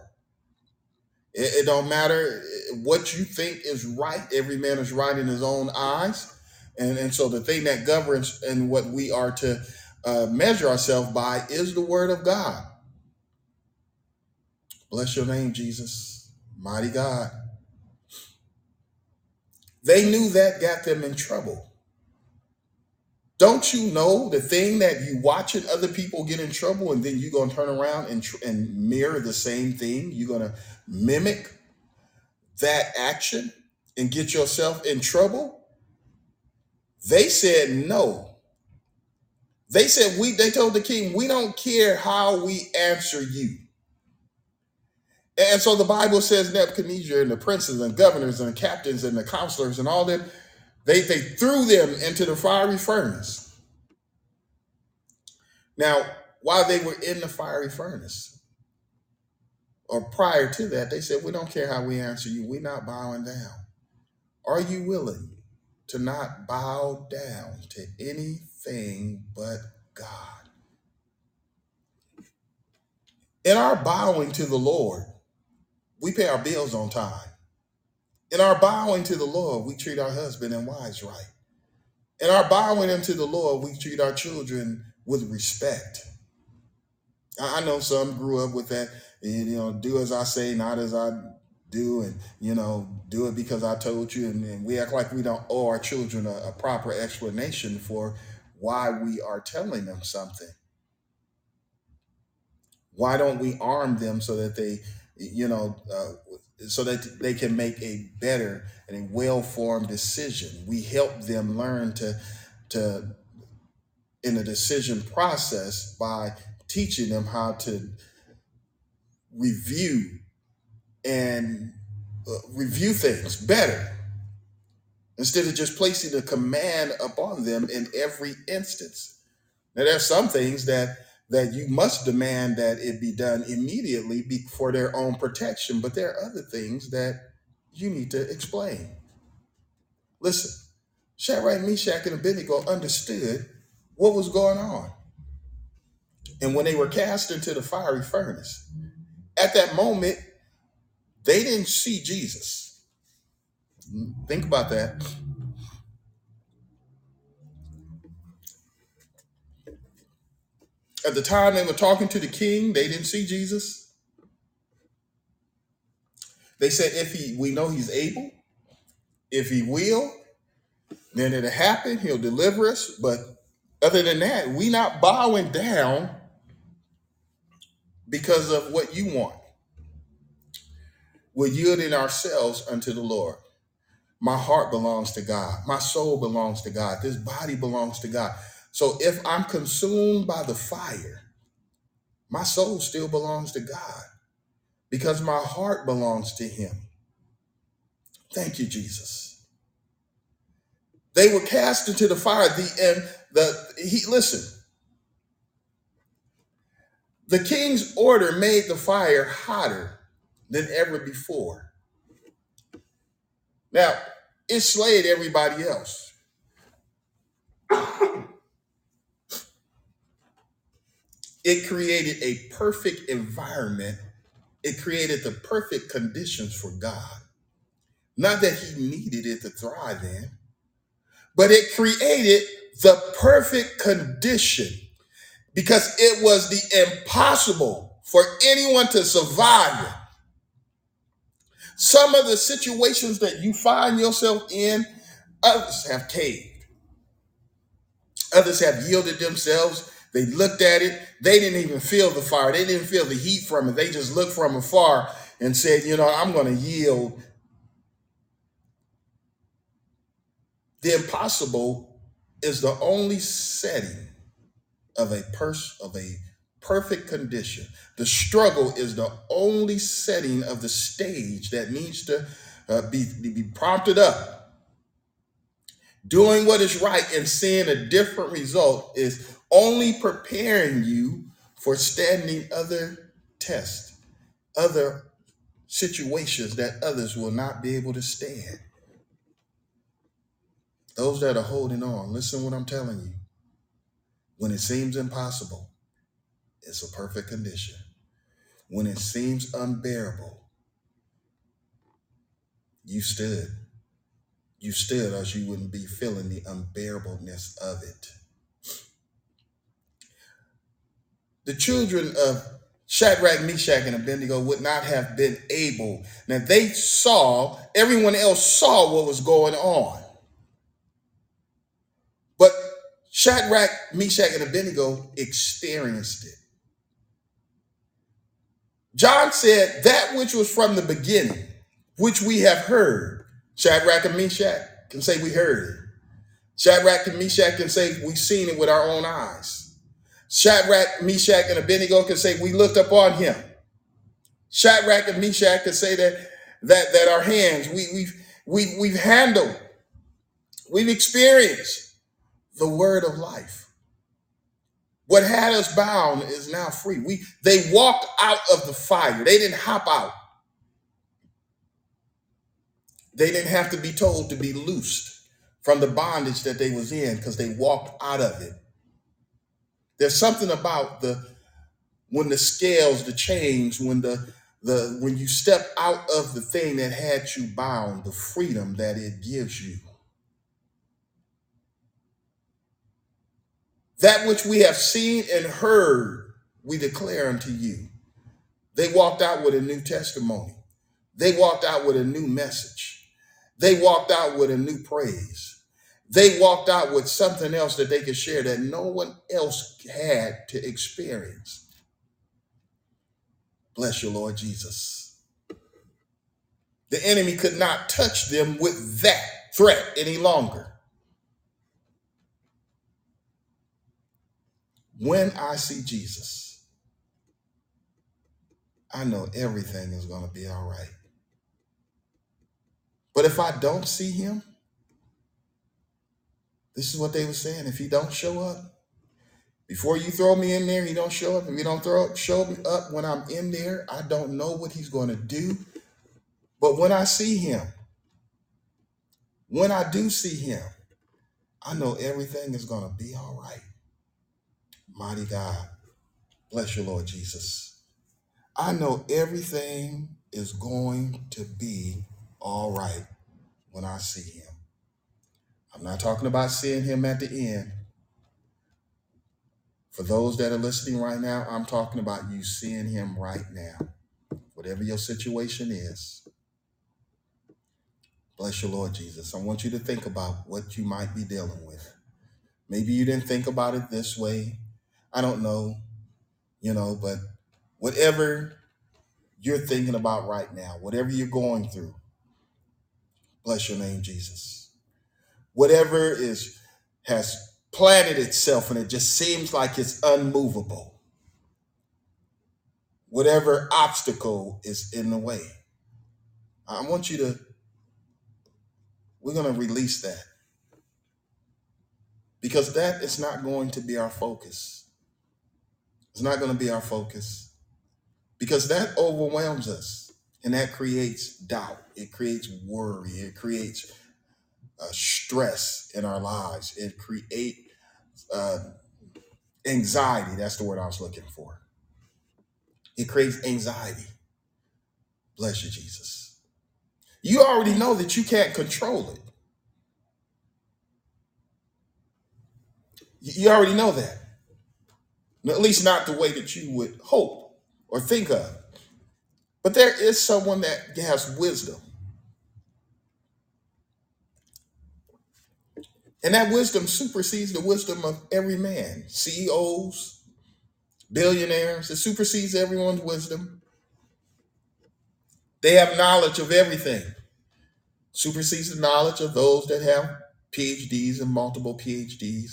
It, it don't matter what you think is right. Every man is right in his own eyes. And, and so the thing that governs and what we are to uh, measure ourselves by is the word of God. Bless your name, Jesus. Mighty God. They knew that got them in trouble. Don't you know the thing that you watching other people get in trouble and then you're going to turn around and, tr- and mirror the same thing? You're going to mimic that action and get yourself in trouble? They said no. They said we they told the king, we don't care how we answer you. And so the Bible says Nebuchadnezzar and the princes and governors and the captains and the counselors and all them, they, they threw them into the fiery furnace. Now, while they were in the fiery furnace, or prior to that, they said, We don't care how we answer you, we're not bowing down. Are you willing to not bow down to anything but God? In our bowing to the Lord, we pay our bills on time. In our bowing to the Lord, we treat our husband and wives right. In our bowing unto the Lord, we treat our children with respect. I know some grew up with that, and, you know, do as I say, not as I do, and you know, do it because I told you, and, and we act like we don't owe our children a, a proper explanation for why we are telling them something. Why don't we arm them so that they, you know, uh, so that they can make a better and a well-formed decision? We help them learn to to in the decision process by teaching them how to review and uh, review things better instead of just placing a command upon them in every instance. Now, there's some things that that you must demand that it be done immediately be, for their own protection, but there are other things that you need to explain. Listen, Shadrach, Meshach, and Abednego understood what was going on, and when they were cast into the fiery furnace, at that moment they didn't see Jesus. Think about that. At the time they were talking to the king, they didn't see Jesus. They said, if he we know he's able, if he will, then it'll happen, he'll deliver us. But other than that, we not bowing down because of what you want. We're yielding ourselves unto the Lord. My heart belongs to God. My soul belongs to God. This body belongs to God. So if I'm consumed by the fire, my soul still belongs to God because my heart belongs to Him. Thank you, Jesus. They were cast into the fire. The and the he listen. The king's order made the fire hotter than ever before. Now it slayed everybody else. It created a perfect environment. It created the perfect conditions for God. Not that he needed it to thrive in, but it created the perfect condition because it was the impossible for anyone to survive. Some of the situations that you find yourself in, others have caved. Others have yielded themselves. They looked at it. They didn't even feel the fire. They didn't feel the heat from it. They just looked from afar and said, you know, I'm going to yield. The impossible is the only setting of a pers- of a perfect condition. The struggle is the only setting of the stage that needs to uh, be, be prompted up, doing what is right and seeing a different result is only preparing you for standing other tests, other situations that others will not be able to stand. Those that are holding on, listen what I'm telling you. When it seems impossible, it's a perfect condition. When it seems unbearable, you stood. You stood, or you wouldn't be feeling the unbearableness of it. The children of Shadrach, Meshach, and Abednego would not have been able. Now they saw, everyone else saw what was going on. But Shadrach, Meshach, and Abednego experienced it. John said, That which was from the beginning, which we have heard. Shadrach and Meshach can say we heard it. Shadrach and Meshach can say we've seen it with our own eyes. Shadrach, Meshach, and Abednego can say we looked upon him. Shadrach and Meshach can say that that that our hands we, we've we, we've handled, we've experienced the word of life. What had us bound is now free. We they walked out of the fire. They didn't hop out. They didn't have to be told to be loosed from the bondage that they was in because they walked out of it. There's something about the when the scales, the change, when the the when you step out of the thing that had you bound, the freedom that it gives you. That which we have seen and heard, we declare unto you. They walked out with a new testimony. They walked out with a new message. They walked out with a new praise. They walked out with something else that they could share that no one else had to experience. Bless you, Lord Jesus. The enemy could not touch them with that threat any longer. When I see Jesus, I know everything is going to be all right. But if I don't see him, this is what they were saying. If he don't show up, before you throw me in there, he don't show up. If he don't throw show me up when I'm in there, I don't know what he's going to do. But when I see him, when I do see him, I know everything is going to be all right. Mighty God, bless you, Lord Jesus. I know everything is going to be all right when I see him. I'm not talking about seeing him at the end. For those that are listening right now, I'm talking about you seeing him right now. Whatever your situation is, bless your Lord Jesus. I want you to think about what you might be dealing with. Maybe you didn't think about it this way. I don't know, you know, but whatever you're thinking about right now, whatever you're going through, bless your name, Jesus. Whatever is has planted itself and it just seems like it's unmovable. Whatever obstacle is in the way. I want you to, we're going to release that because that is not going to be our focus. It's not going to be our focus because that overwhelms us and that creates doubt. It creates worry. It creates uh, stress in our lives. It creates uh, anxiety. That's the word I was looking for. It creates anxiety. Bless you, Jesus. You already know that you can't control it. You you already know that. At least not the way that you would hope or think of. But there is someone that has wisdom. And that wisdom supersedes the wisdom of every man. CEOs, billionaires, it supersedes everyone's wisdom. They have knowledge of everything. Supersedes the knowledge of those that have PhDs and multiple PhDs.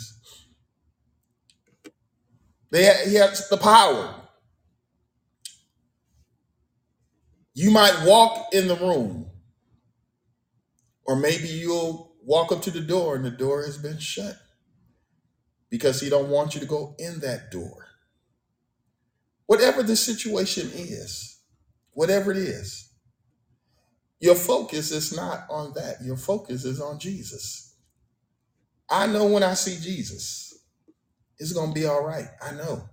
They ha- he has the power. You might walk in the room Or maybe you'll walk up to the door and the door has been shut because he don't want you to go in that door. Whatever the situation is, whatever it is, your focus is not on that. Your focus is on Jesus. I know when I see Jesus, it's to be all right. I know.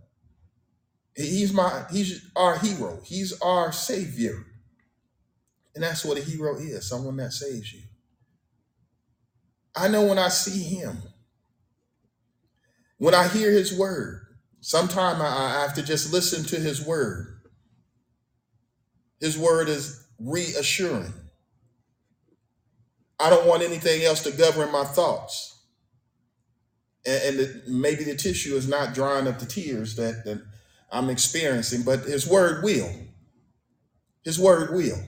He's my he's our hero. He's our savior. And that's what a hero is, someone that saves you. I know when I see him, when I hear his word, sometime I I have to just listen to his word. His word is reassuring. I don't want anything else to govern my thoughts. And, and the, maybe the tissue is not drying up the tears that, that I'm experiencing, but his word will. His word will.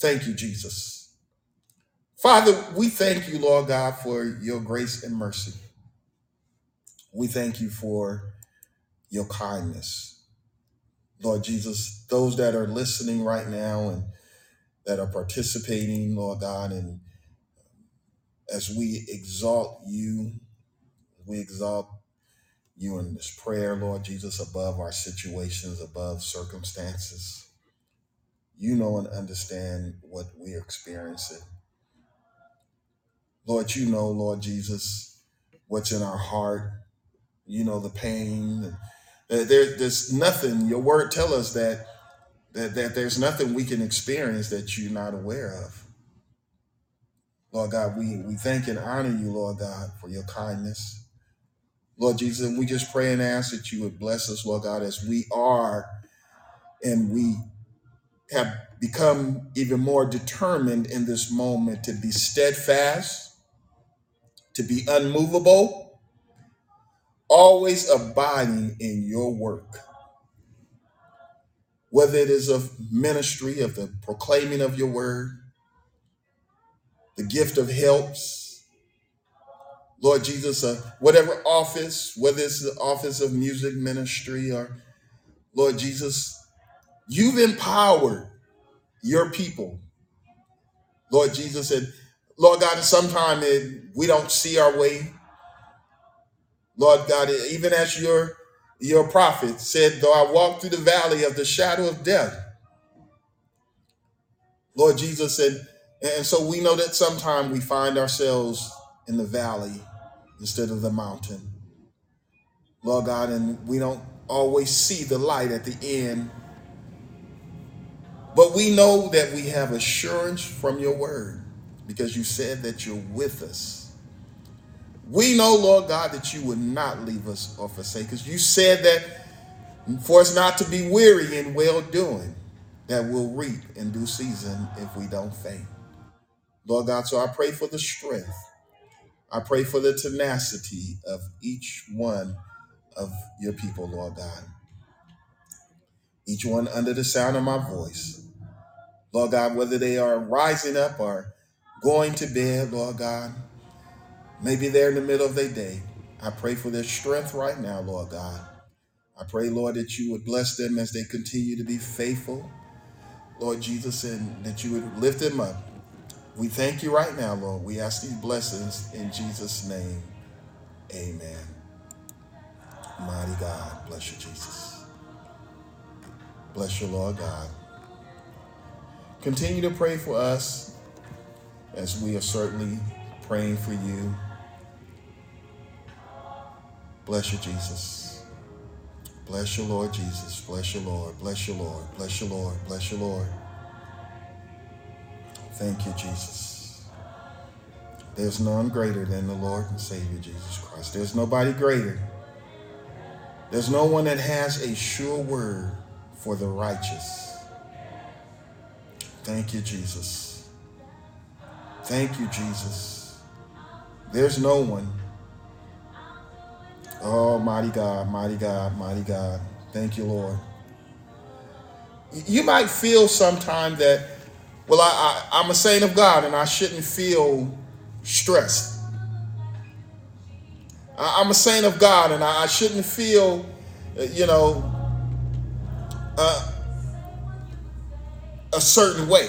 Thank you, Jesus. Father, we thank you, Lord God, for your grace and mercy. We thank you for your kindness. Lord Jesus, those that are listening right now and that are participating, Lord God, and as we exalt you, we exalt you in this prayer, Lord Jesus, above our situations, above circumstances. You know and understand what we're experiencing. Lord, you know, Lord Jesus, what's in our heart. You know the pain. Uh, there, there's nothing. Your word tell us that, that that there's nothing we can experience that you're not aware of. Lord God, we we thank and honor you, Lord God, for your kindness. Lord Jesus, and we just pray and ask that you would bless us, Lord God, as we are and we have become even more determined in this moment to be steadfast, to be unmovable, always abiding in your work, whether it is of ministry, of the proclaiming of your word, the gift of helps, Lord Jesus, uh, whatever office, whether it's the office of music ministry or Lord Jesus, you've empowered your people, Lord Jesus, and Lord God, sometimes we don't see our way. Lord God, even as your your prophet said, though I walk through the valley of the shadow of death, Lord Jesus said, and so we know that sometimes we find ourselves in the valley instead of the mountain, Lord God, and we don't always see the light at the end, but we know that we have assurance from your word because you said that you're with us. We know, Lord God, that you would not leave us or forsake us. You said that for us not to be weary in well doing, that we'll reap in due season if we don't faint. Lord God, so I pray for the strength. I pray for the tenacity of each one of your people, Lord God. Each one under the sound of my voice. Lord God, whether they are rising up or going to bed, Lord God, maybe they're in the middle of their day. I pray for their strength right now, Lord God. I pray, Lord, that you would bless them as they continue to be faithful, Lord Jesus, and that you would lift them up. We thank you right now, Lord. We ask these blessings in Jesus' name. Amen. Mighty God, bless you, Jesus. Bless you, Lord God. Continue to pray for us as we are certainly praying for you. Bless you, Jesus. Bless you, Lord Jesus. Bless you, Lord. Bless you, Lord. Bless you, Lord. Bless you, Lord. Thank you, Jesus. There's none greater than the Lord and Savior Jesus Christ. There's nobody greater. There's no one that has a sure word for the righteous. Thank you, Jesus. Thank you, Jesus. There's no one. Oh, mighty God, mighty God, mighty God. Thank you, Lord. You might feel sometime that, well, I, I, I'm a saint of God and I shouldn't feel stressed. I, I'm a saint of God and I, I shouldn't feel, you know, uh, a certain way.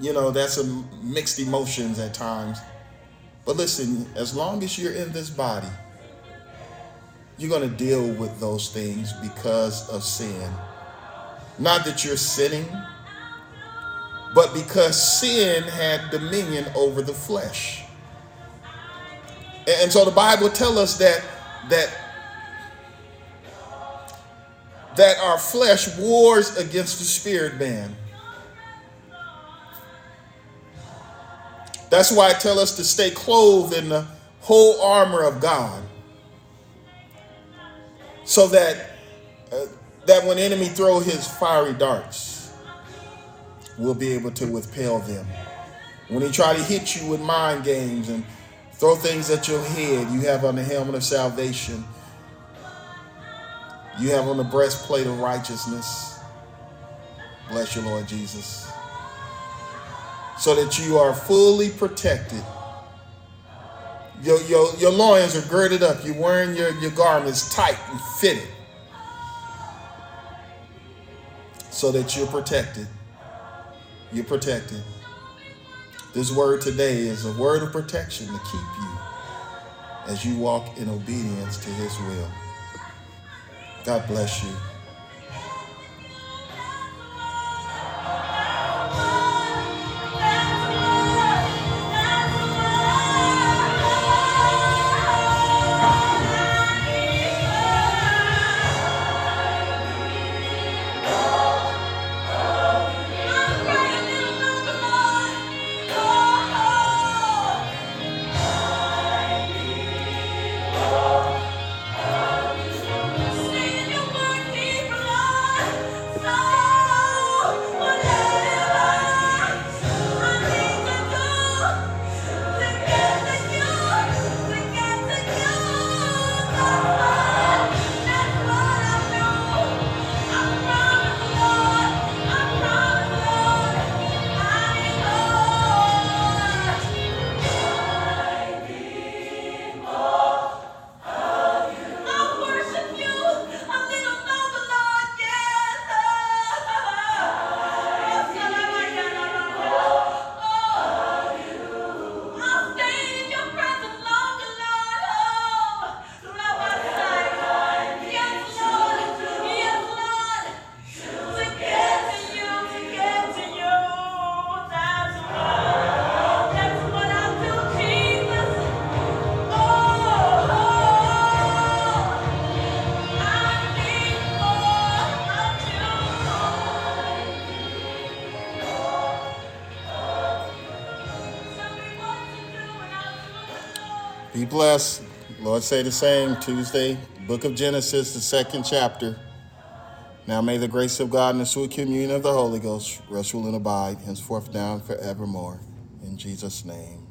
You know, that's a mixed emotions at times. But listen, as long as you're in this body, you're going to deal with those things because of sin. Not that you're sinning, but because sin had dominion over the flesh. And so the Bible tells us that that that our flesh wars against the spirit man. That's why I tell us to stay clothed in the whole armor of God. So that uh, that when enemy throw his fiery darts, we'll be able to repel them. When he try to hit you with mind games and throw things at your head, you have on the helmet of salvation. You have on the breastplate of righteousness. Bless you, Lord Jesus. So that you are fully protected. Your, your, your loins are girded up. You're wearing your, your garments tight and fitted. So that you're protected. You're protected. This word today is a word of protection to keep you as you walk in obedience to his will. God bless you. Blessed. Lord say the same Tuesday, book of Genesis, the second chapter. Now may the grace of God and the sweet communion of the Holy Ghost rest, rule, and abide henceforth now and forevermore. In Jesus' name.